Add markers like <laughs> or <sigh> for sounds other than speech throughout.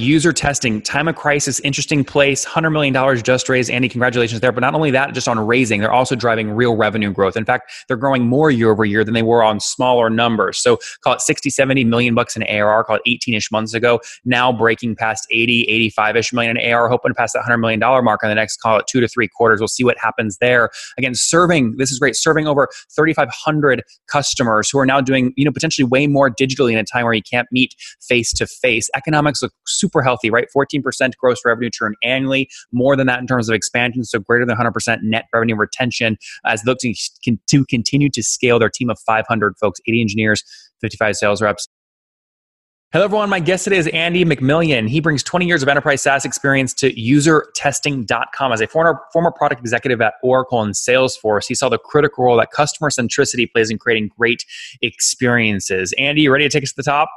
User testing, time of crisis, interesting place, $100 million just raised. Andy, congratulations there. But not only that, just on raising, they're also driving real revenue growth. In fact, they're growing more year over year than they were on smaller numbers. So call it 60, 70 million bucks in ARR, call it 18 ish months ago, now breaking past 80, 85 ish million in ARR, hoping to pass that $100 million mark in the next, call it two to three quarters. We'll see what happens there. Again, serving, this is great, serving over 3,500 customers who are now doing, you know, potentially way more digitally in a time where you can't meet face to face. Economics look super super healthy, right? 14% gross revenue churn annually, more than that in terms of expansion, so greater than 100% net revenue retention as they look to, to continue to scale their team of 500 folks, 80 engineers, 55 sales reps. Hello, everyone. My guest today is Andy MacMillan. He brings 20 years of enterprise SaaS experience to usertesting.com. As a former, former product executive at Oracle and Salesforce, he saw the critical role that customer centricity plays in creating great experiences. Andy, you ready to take us to the top?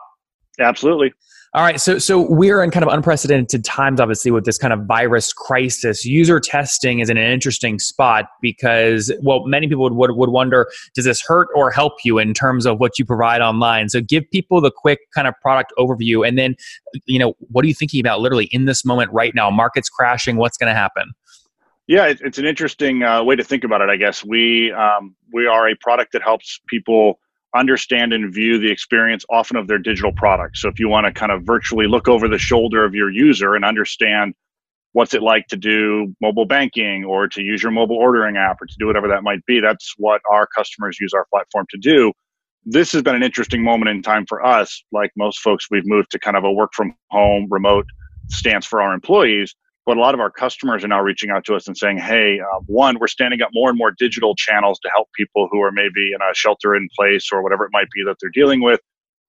Absolutely. All right, so so we're in kind of unprecedented times, obviously, with this kind of virus crisis. User testing is in an interesting spot because, well, many people would, would, would wonder, does this hurt or help you in terms of what you provide online? So give people the quick kind of product overview, and then, you know, what are you thinking about literally in this moment right now? Markets crashing, what's going to happen? Yeah, it's an interesting uh, way to think about it. I guess we um, we are a product that helps people understand and view the experience often of their digital products. So if you want to kind of virtually look over the shoulder of your user and understand what's it like to do mobile banking or to use your mobile ordering app or to do whatever that might be, that's what our customers use our platform to do. This has been an interesting moment in time for us. Like most folks, we've moved to kind of a work from home remote stance for our employees but a lot of our customers are now reaching out to us and saying, hey, uh, one, we're standing up more and more digital channels to help people who are maybe in a shelter in place or whatever it might be that they're dealing with.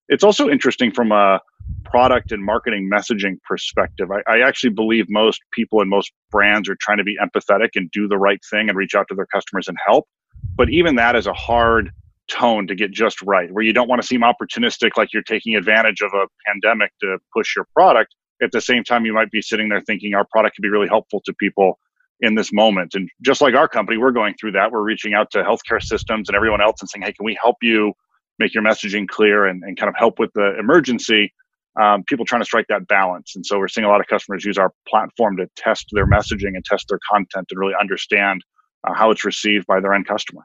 It's also interesting from a product and marketing messaging perspective. I, I actually believe most people and most brands are trying to be empathetic and do the right thing and reach out to their customers and help. But even that is a hard tone to get just right, where you don't want to seem opportunistic like you're taking advantage of a pandemic to push your product at the same time you might be sitting there thinking our product could be really helpful to people in this moment. And just like our company we're going through that. We're reaching out to healthcare systems and everyone else and saying hey can we help you make your messaging clear and, and kind of help with the emergency? Um, people trying to strike that balance. And so we're seeing a lot of customers use our platform to test their messaging and test their content and really understand uh, how it's received by their end customer.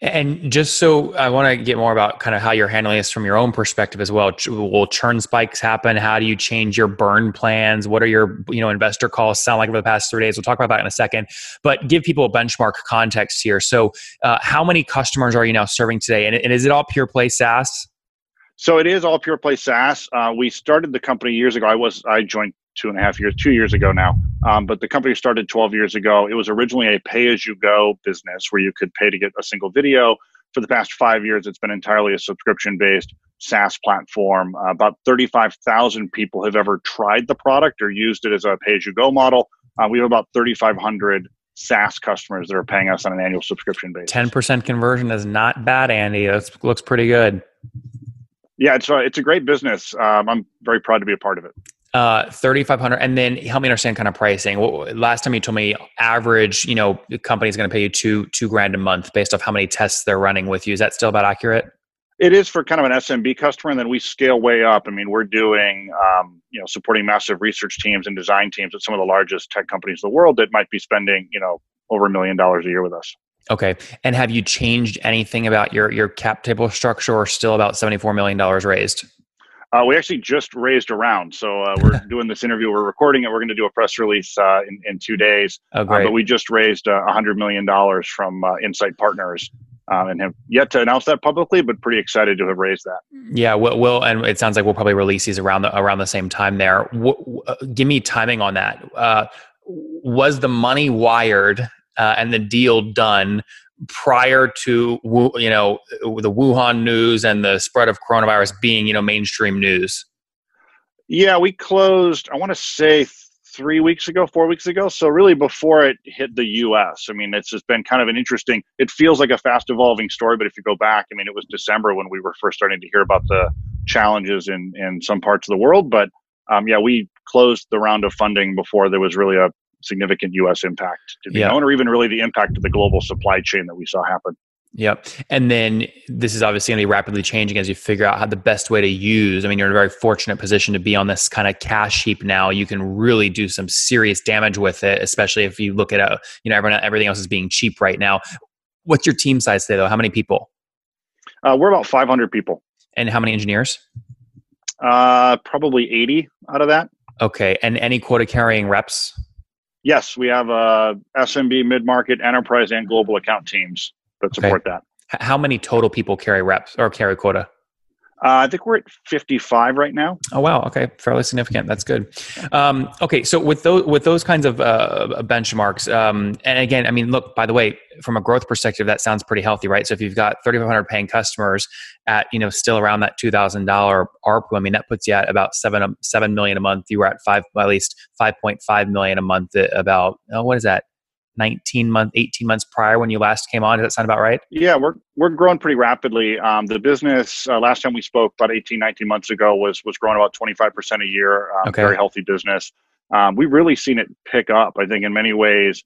And just so I want to get more about kind of how you're handling this from your own perspective as well. Will churn spikes happen? How do you change your burn plans? What are your you know investor calls sound like over the past three days? We'll talk about that in a second. But give people a benchmark context here. So, uh, how many customers are you now serving today? And, and is it all pure play SaaS? So it is all pure play SaaS. Uh, we started the company years ago. I was I joined two and a half years, two years ago now. Um, but the company started 12 years ago. It was originally a pay as you go business where you could pay to get a single video. For the past five years, it's been entirely a subscription based SaaS platform. Uh, about 35,000 people have ever tried the product or used it as a pay as you go model. Uh, we have about 3,500 SaaS customers that are paying us on an annual subscription basis. 10% conversion is not bad, Andy. That looks pretty good. Yeah, it's a, it's a great business. Um, I'm very proud to be a part of it. Uh, 3500 and then help me understand kind of pricing. Last time you told me average you know the company's going to pay you two two grand a month based off how many tests they're running with you. Is that still about accurate? It is for kind of an smb customer and then we scale way up. I mean we're doing um, you know supporting massive research teams and design teams at some of the largest tech companies in the world that might be spending you know over a million dollars a year with us. Okay. And have you changed anything about your your cap table structure or still about 74 million dollars raised uh, we actually just raised a round, so uh, we're <laughs> doing this interview. We're recording it. We're going to do a press release uh, in, in two days. Oh. Uh, but we just raised uh, a hundred million dollars from uh, Insight Partners, um, and have yet to announce that publicly, but pretty excited to have raised that. Yeah, we'll, we'll and it sounds like we'll probably release these around the around the same time. There, w- give me timing on that. was the money wired and the deal done prior to you know the Wuhan news and the spread of coronavirus being you know mainstream news? Yeah, we closed. I want to say three weeks ago, four weeks ago. So really before it hit the U.S. I mean, it's just been kind of an interesting. It feels like a fast evolving story, but if you go back, I mean, it was December when we were first starting to hear about the challenges in in some parts of the world. But um, yeah, we closed the round of funding before there was really a significant U.S. impact to be yeah. known, or even really the impact of the global supply chain that we saw happen. Yep. And then this is obviously going to be rapidly changing as you figure out how the best way to use. I mean, you're in a very fortunate position to be on this kind of cash heap now. You can really do some serious damage with it, especially if you look at a, you know, everyone, everything else is being cheap right now. What's your team size today, though? How many people? Uh, we're about 500 people. And how many engineers? Uh, probably 80 out of that. Okay. And any quota carrying reps? Yes, we have uh, a SMB, mid market, enterprise, and global account teams that support okay. that. How many total people carry reps or carry quota? Uh, I think we're at 55 right now. Oh wow, okay, fairly significant. That's good. Um, okay, so with those with those kinds of uh, benchmarks, um, and again, I mean, look, by the way, from a growth perspective, that sounds pretty healthy, right? So if you've got 3,500 paying customers at you know still around that two thousand dollar ARPU, I mean, that puts you at about seven seven million a month. You were at five, at least 5.5 million a month. About oh, what is that? 19 month 18 months prior when you last came on. Does that sound about right? Yeah we're we're growing pretty rapidly. Um, the business uh, last time we spoke about 18 19 months ago was was growing about 25% a year um, okay. very healthy business. Um, we've really seen it pick up i think in many ways.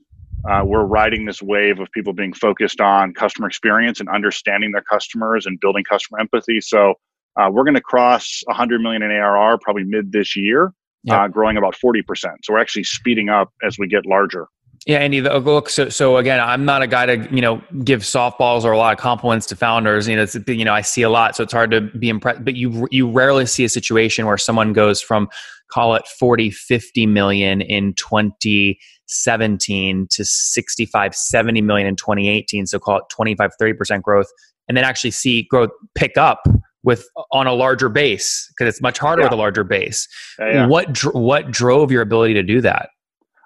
Uh, we're riding this wave of people being focused on customer experience and understanding their customers and building customer empathy. So uh, we're going to cross 100 million in arr probably mid this year yep. Uh, growing about 40% so we're actually speeding up as we get larger yeah, Andy. Look, so so again, I'm not a guy to you know give softballs or a lot of compliments to founders. You know, it's you know I see a lot, so it's hard to be impressed. But you you rarely see a situation where someone goes from call it 40, 50 million in 2017 to 65, 70 million in 2018. So call it 25, 30 percent growth, and then actually see growth pick up with on a larger base because it's much harder yeah. with a larger base. Yeah, yeah. What dr- what drove your ability to do that?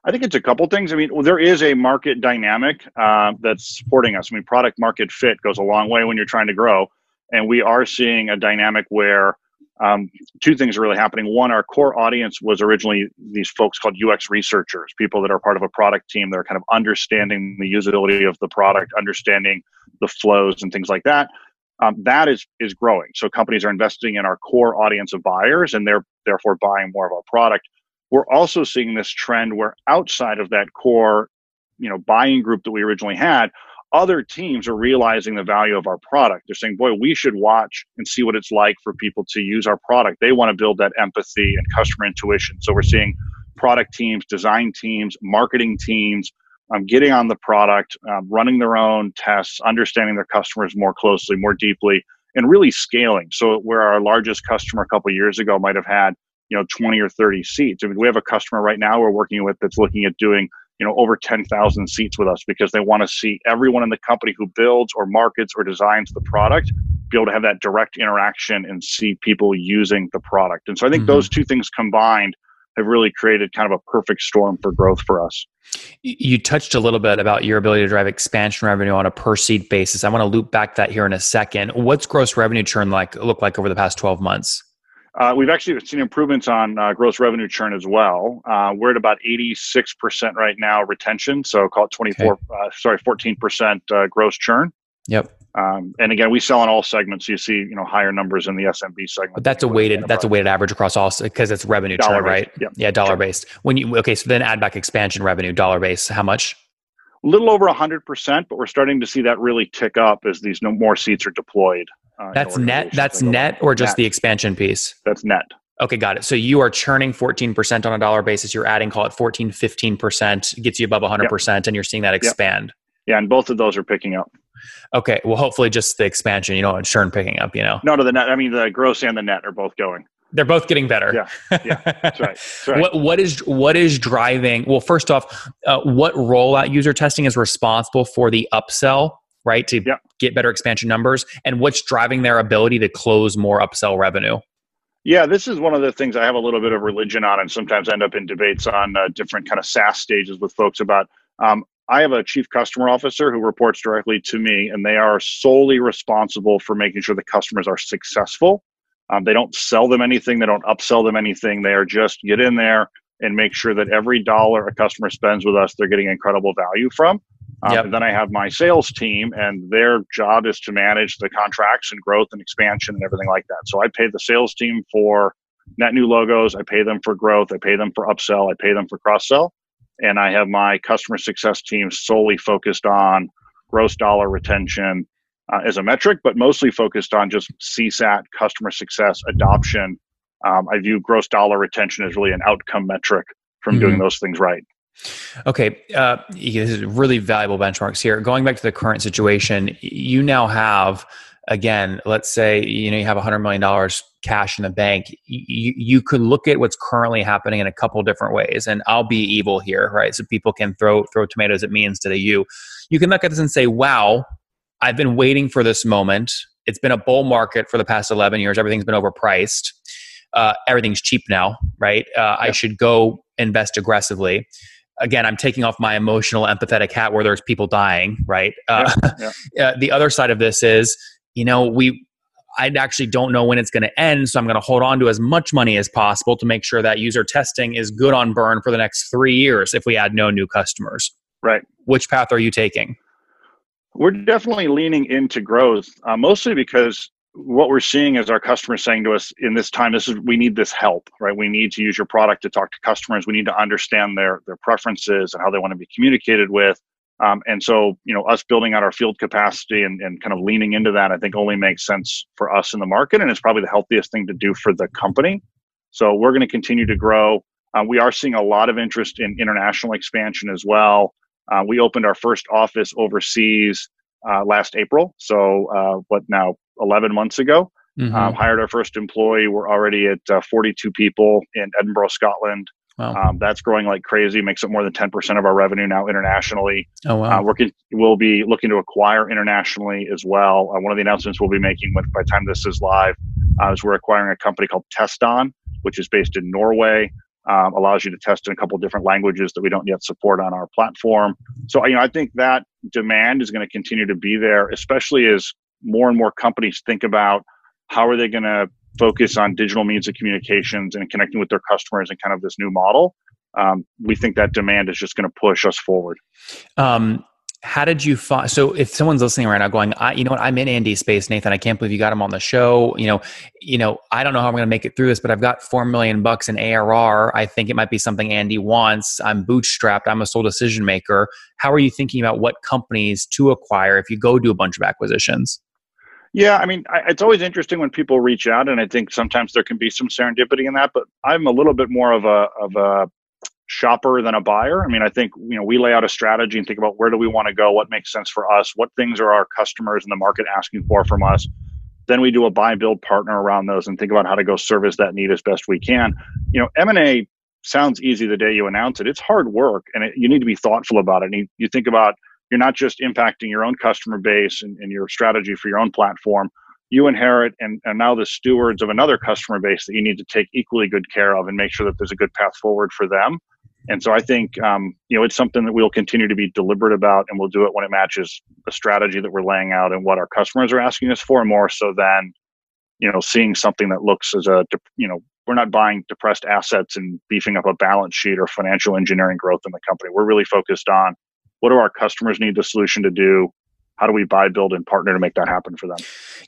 I think it's a couple things. I mean, well, there is a market dynamic uh, that's supporting us. I mean, product market fit goes a long way when you're trying to grow, and we are seeing a dynamic where um, two things are really happening. One, our core audience was originally these folks called UX researchers, people that are part of a product team that are kind of understanding the usability of the product, understanding the flows and things like that. Um, that is is growing. So companies are investing in our core audience of buyers, and they're therefore buying more of our product. We're also seeing this trend where outside of that core, you know, buying group that we originally had, other teams are realizing the value of our product. They're saying, boy, we should watch and see what it's like for people to use our product. They want to build that empathy and customer intuition. So we're seeing product teams, design teams, marketing teams um, getting on the product, um, running their own tests, understanding their customers more closely, more deeply, and really scaling. So where our largest customer a couple years ago might have had you know 20 or 30 seats. I mean, we have a customer right now we're working with that's looking at doing you know over 10,000 seats with us because they want to see everyone in the company who builds or markets or designs the product be able to have that direct interaction and see people using the product. And so I think mm-hmm. those two things combined have really created kind of a perfect storm for growth for us. You touched a little bit about your ability to drive expansion revenue on a per seat basis. I want to loop back that here in a second. What's gross revenue churn like look like over the past 12 months? Uh, we've actually seen improvements on uh, gross revenue churn as well. Uh, we're at about 86% right now retention, so call it 24, okay. Uh, sorry, 14% uh, gross churn. Yep. Um, and again, we sell in all segments. So you see, you know, higher numbers in the SMB segment. But that's a weighted. That's a weighted average across all because it's revenue dollar churn, right? Yep. Yeah, dollar based. When you okay, so then add back expansion revenue, dollar based. How much? A little over hundred percent, but we're starting to see that really tick up as these no more seats are deployed. Uh, that's net. That's net, or just net. the expansion piece. That's net. Okay, got it. So you are churning 14% on a dollar basis. You're adding, call it 14, 15%, gets you above 100%, yep. and you're seeing that expand. Yep. Yeah, and both of those are picking up. Okay, well, hopefully just the expansion, you know, churn picking up, you know. No, to the net. I mean, the gross and the net are both going. They're both getting better. Yeah, yeah, that's right. <laughs> That's right. what what is what is driving? Well, first off, uh, what rollout user testing is responsible for the upsell right? To yep. Get better expansion numbers and what's driving their ability to close more upsell revenue? Yeah, this is one of the things I have a little bit of religion on, and sometimes end up in debates on uh, different kind of SaaS stages with folks about. Um, I have a chief customer officer who reports directly to me, and they are solely responsible for making sure the customers are successful. Um, they don't sell them anything, they don't upsell them anything. They are just get in there and make sure that every dollar a customer spends with us, they're getting incredible value from. Um, yep. And then I have my sales team, and their job is to manage the contracts and growth and expansion and everything like that. So I pay the sales team for net new logos, I pay them for growth, I pay them for upsell, I pay them for cross sell. And I have my customer success team solely focused on gross dollar retention uh, as a metric, but mostly focused on just CSAT, customer success, adoption. Um, I view gross dollar retention as really an outcome metric from mm-hmm. doing those things right. Okay, uh, this is really valuable benchmarks here. Going back to the current situation, you now have again, let's say you know you have hundred million dollars cash in the bank. You, you could look at what's currently happening in a couple different ways, and I'll be evil here, right? So people can throw throw tomatoes at me instead of you. You can look at this and say, "Wow, I've been waiting for this moment. It's been a bull market for the past eleven years. Everything's been overpriced. Uh, everything's cheap now, right? Uh, I should go invest aggressively." Again, I'm taking off my emotional, empathetic hat where there's people dying, right? Uh, yeah, <laughs> yeah. the other side of this is, you know, we, I actually don't know when it's going to end, so I'm going to hold on to as much money as possible to make sure that user testing is good on burn for the next three years if we add no new customers. Right. Which path are you taking? We're definitely leaning into growth, uh, mostly because what we're seeing is our customers saying to us in this time this is we need this help right? We need to use your product to talk to customers. We need to understand their their preferences and how they want to be communicated with. Um, and so you know us building out our field capacity and, and kind of leaning into that i think only makes sense for us in the market and it's probably the healthiest thing to do for the company. So we're going to continue to grow. Uh, we are seeing a lot of interest in international expansion as well. Uh, we opened our first office overseas uh, last April. So, uh, what now, 11 months ago. Mm-hmm. Um, hired our first employee. We're already at uh, 42 people in Edinburgh, Scotland. Wow. Um, that's growing like crazy. Makes up more than 10% of our revenue now internationally. Oh wow! Uh, we're we'll be looking to acquire internationally as well. Uh, one of the announcements we'll be making when, by the time this is live uh, is we're acquiring a company called Teston, which is based in Norway um, allows you to test in a couple different languages that we don't yet support on our platform. So, you know, I think that demand is going to continue to be there, especially as more and more companies think about how are they going to focus on digital means of communications and connecting with their customers and kind of this new model. Um, we think that demand is just going to push us forward. Um, how did you find so if someone's listening right now going I, you know what? I'm in andy's space nathan. I can't believe you got him on the show. You know you know i don't know how i'm going to make it through this but i've got four million bucks in arr i think it might be something andy wants. I'm bootstrapped. I'm a sole decision maker. How are you thinking about what companies to acquire if you go do a bunch of acquisitions yeah, I mean, I, it's always interesting when people reach out, and I think sometimes there can be some serendipity in that. But I'm a little bit more of a of a shopper than a buyer. I mean, I think you know we lay out a strategy and think about where do we want to go, what makes sense for us, what things are our customers in the market asking for from us. Then we do a buy build partner around those and think about how to go service that need as best we can. You know, M and A sounds easy the day you announce it. It's hard work, and it, you need to be thoughtful about it. And you, you think about you're not just impacting your own customer base and, and your strategy for your own platform. You inherit and are now the stewards of another customer base that you need to take equally good care of and make sure that there's a good path forward for them and so I think um, you know it's something that we'll continue to be deliberate about, and we'll do it when it matches the strategy that we're laying out and what our customers are asking us for, more so than you know seeing something that looks as a you know we're not buying depressed assets and beefing up a balance sheet or financial engineering growth in the company. We're really focused on what do our customers need the solution to do? How do we buy build and partner to make that happen for them?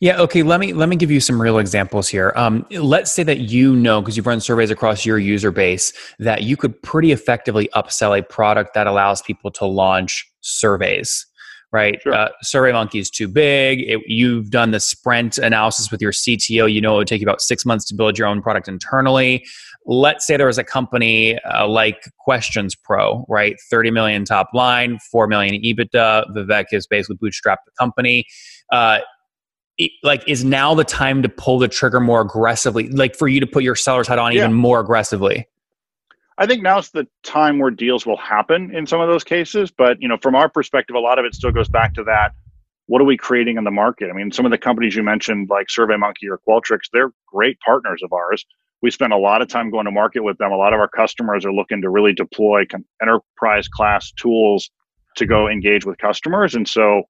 Yeah okay let me let me give you some real examples here. Um, let's say that you know because you've run surveys across your user base that you could pretty effectively upsell a product that allows people to launch surveys right? Sure. Uh, SurveyMonkey is too big. It, you've done the sprint analysis with your CTO. You know it would take you about six months to build your own product internally. Let's say there was a company uh, like Questions Pro, right? 30 million top line, 4 million EBITDA. Vivek has basically bootstrapped the company. Uh, like is now the time to pull the trigger more aggressively like for you to put your seller's hat on yeah. even more aggressively I think now's the time where deals will happen in some of those cases. But you know, from our perspective, a lot of it still goes back to that. What are we creating in the market? I mean, some of the companies you mentioned, like SurveyMonkey or Qualtrics, they're great partners of ours. We spend a lot of time going to market with them. A lot of our customers are looking to really deploy enterprise class tools to go engage with customers. And so,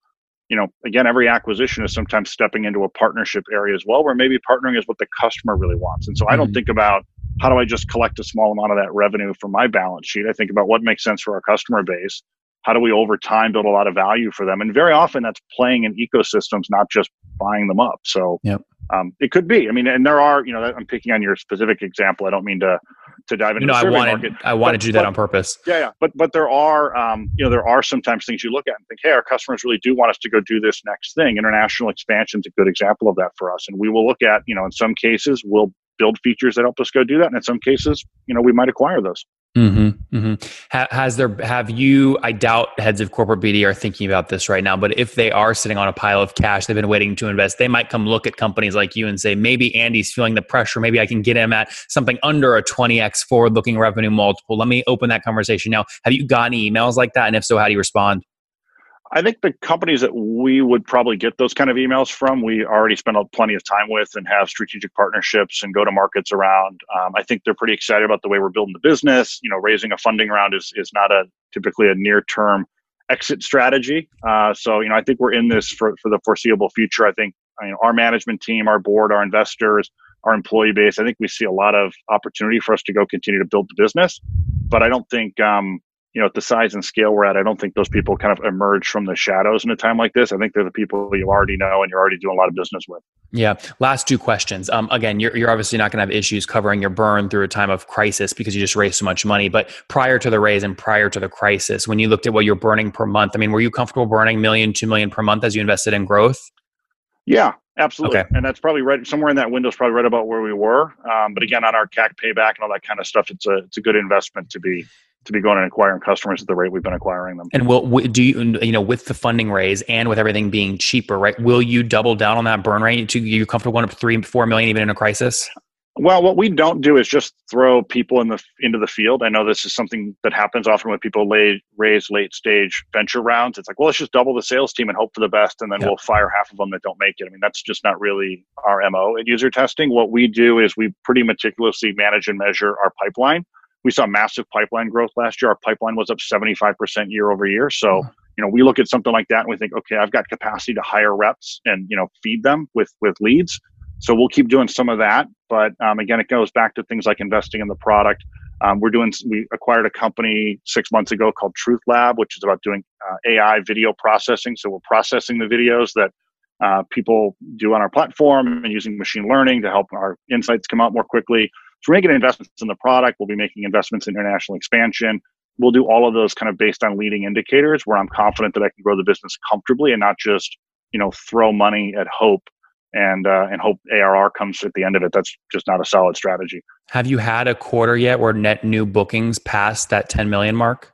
you know, again, every acquisition is sometimes stepping into a partnership area as well, where maybe partnering is what the customer really wants. And so. I don't mm-hmm. think about how do I just collect a small amount of that revenue from my balance sheet? I think about what makes sense for our customer base. How do we over time build a lot of value for them? And very often that's playing in ecosystems, not just buying them up. So yep. um, it could be. I mean, and there are, you know, I'm picking on your specific example. I don't mean to to dive into no, the I wanted, market. I wanted But- to do that but- on purpose. Yeah, yeah, but but there are um, you know there are sometimes things you look at and think, hey, our customers really do want us to go do this next thing. International expansion is a good example of that for us, and we will look at you know in some cases we'll build features that help us go do that, and in some cases you know we might acquire those. Mm-hmm, mm-hmm. Ha- has there have you? I doubt heads of corporate BD are thinking about this right now. But if they are sitting on a pile of cash, they've been waiting to invest. They might come look at companies like you and say, maybe Andy's feeling the pressure. Maybe I can get him at something under a twenty x forward-looking revenue multiple. Let me open that conversation now. Have you gotten emails like that? And if so, how do you respond? I think the companies that we would probably get those kind of emails from, we already spend plenty of time with and have strategic partnerships and go to markets around. Um, I think they're pretty excited about the way we're building the business. You know, raising a funding round is is not a typically a near term exit strategy. Uh, so you know, I think we're in this for for the foreseeable future. I think I mean, our management team, our board, our investors, our employee base. I think we see a lot of opportunity for us to go continue to build the business. But I don't think um, you know, at the size and scale we're at, I don't think those people kind of emerge from the shadows in a time like this. I think they're the people you already know and you're already doing a lot of business with. Yeah. Last two questions. Um, again, you're, you're obviously not going to have issues covering your burn through a time of crisis because you just raised so much money. But prior to the raise and prior to the crisis, when you looked at what you're burning per month, I mean, were you comfortable burning million, two million per month as you invested in growth? Yeah, absolutely. Okay. And that's probably right somewhere in that window is probably right about where we were. Um, but again, on our CAC payback and all that kind of stuff, it's a it's a good investment to be to be going and acquiring customers at the rate we've been acquiring them. And will do you you know with the funding raise and with everything being cheaper, right? Will you double down on that burn rate? To you comfortable going up three, four million even in a crisis? Well, what we don't do is just throw people in the into the field. I know this is something that happens often when people lay, raise late stage venture rounds. It's like, well, let's just double the sales team and hope for the best, and then we'll fire half of them that don't make it. I mean, that's just not really our mo at user testing. What we do is we pretty meticulously manage and measure our pipeline. We saw massive pipeline growth last year. Our pipeline was up seventy five percent year over year. So. You know, we look at something like that and we think, okay, I've got capacity to hire reps and you know feed them with with leads. So we'll keep doing some of that. But um, again, it goes back to things like investing in the product. Um, we're doing. We acquired a company six months ago called TruthLab, which is about doing uh, AI video processing. So we're processing the videos that uh, people do on our platform and using machine learning to help our insights come out more quickly. So we're making investments in the product. We'll be making investments in international expansion. We'll do all of those kind of based on leading indicators where I'm confident that I can grow the business comfortably and not just you know throw money at hope and uh, and hope ARR comes at the end of it. That's just not a solid strategy. Have you had a quarter yet where net new bookings passed that 10 million mark?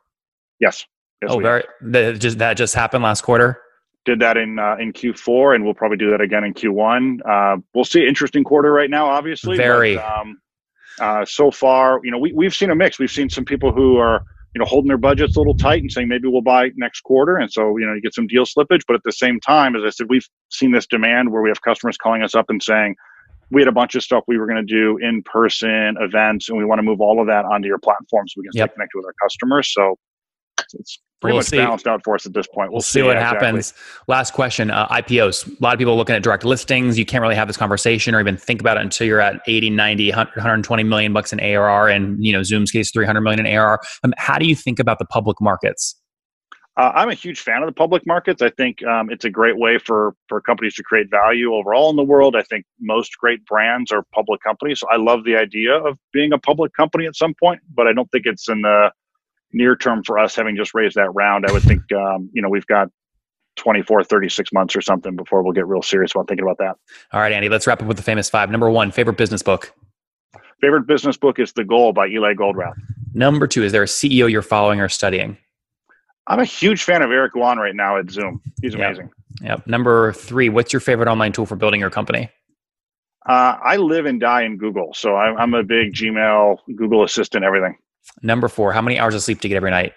Yes. yes oh, very that just that just happened last quarter. did that in uh, in Q4, and we'll probably do that again in Q1. Uh, we'll see. Interesting quarter right now, obviously. Very. But, um, uh, so far, you know, we we've seen a mix. We've seen some people who are you know holding their budgets a little tight and saying maybe we'll buy next quarter, and so you know you get some deal slippage. But at the same time, as I said, we've seen this demand where we have customers calling us up and saying. We had a bunch of stuff we were going to do in person events, and we want to move all of that onto your platform so we can Yep. stay connected with our customers. So it's pretty We'll much see. balanced out for us at this point. We'll, see, what yeah, exactly. happens. Last question: uh, IPOs. A lot of people looking at direct listings. You can't really have this conversation or even think about it until you're at 80, 90, 100, 120 million bucks in ARR, and you know Zoom's case 300 million in ARR. Um, how do you think about the public markets? Uh, I'm a huge fan of the public markets. I think um, it's a great way for for companies to create value overall in the world. I think most great brands are public companies. So I love the idea of being a public company at some point, but I don't think it's in the near term for us having just raised that round. I would think <laughs> um, you know we've got 24, 36 months or something before we'll get real serious about thinking about that. All right, Andy. Let's wrap up with the famous five. Number one, favorite business book. Favorite business book is The Goal by Eli Goldratt. Number two, is there a CEO you're following or studying? I'm a huge fan of Eric Yuan right now at Zoom. He's amazing. Yep. Number three, what's your favorite online tool for building your company? Uh, I live and die in Google, so I'm, I'm a big Gmail, Google Assistant, everything. Number four, how many hours of sleep do you get every night?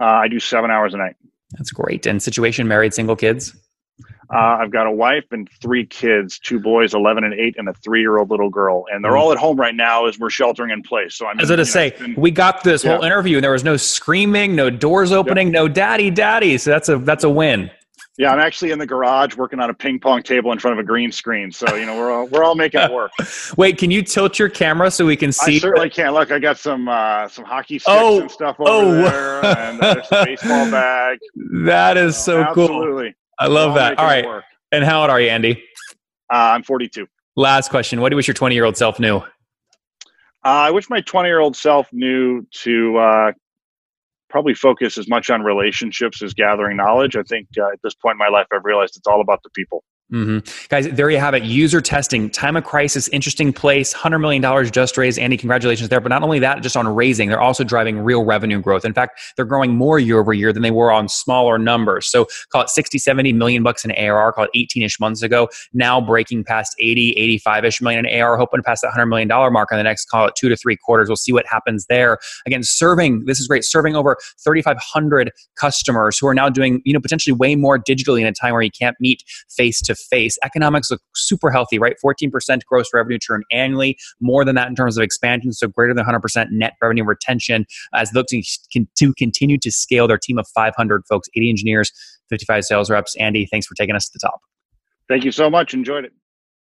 Uh, I do seven hours a night. That's great. And situation, married, single kids? Uh, I've got a wife and three kids, two boys, 11 and 8, and a three year old little girl. And they're all at home right now as we're sheltering in place. So I'm I was going to say, we got this whole interview and there was no screaming, no doors opening, no daddy, daddy. So that's a that's a win. Yeah, I'm actually in the garage working on a ping pong table in front of a green screen. So, you know, we're all, we're all making it work. <laughs> Wait, can you tilt your camera so we can see? I certainly can. Look, I got some uh, some hockey sticks Oh, and stuff over oh. there, and uh, there's a baseball <laughs> bag. that is so cool. Absolutely. I love that. All right. And how old are you, Andy? Uh, I'm 42. Last question. What do you wish your 20 year old self knew? Uh, I wish my 20 year old self knew to uh, probably focus as much on relationships as gathering knowledge. I think uh, at this point in my life, I've realized it's all about the people. Mm-hmm. Guys, there you have it. User testing, time of crisis, interesting place, $100 million just raised. Andy, congratulations there. But not only that, just on raising, they're also driving real revenue growth. In fact, they're growing more year over year than they were on smaller numbers. So call it 60, 70 million bucks in ARR, call it 18 ish months ago, now breaking past 80, 85 ish million in ARR, hoping to pass that $100 million mark in the next, call it two to three quarters. We'll see what happens there. Again, serving, this is great, serving over 3,500 customers who are now doing, you know, potentially way more digitally in a time where you can't meet face to face. Economics look super healthy, right? 14% gross revenue churn annually, more than that in terms of expansion, so greater than 100% net revenue retention as they look to, to continue to scale their team of 500 folks, 80 engineers, 55 sales reps. Andy, thanks for taking us to the top. Thank you so much. Enjoyed it.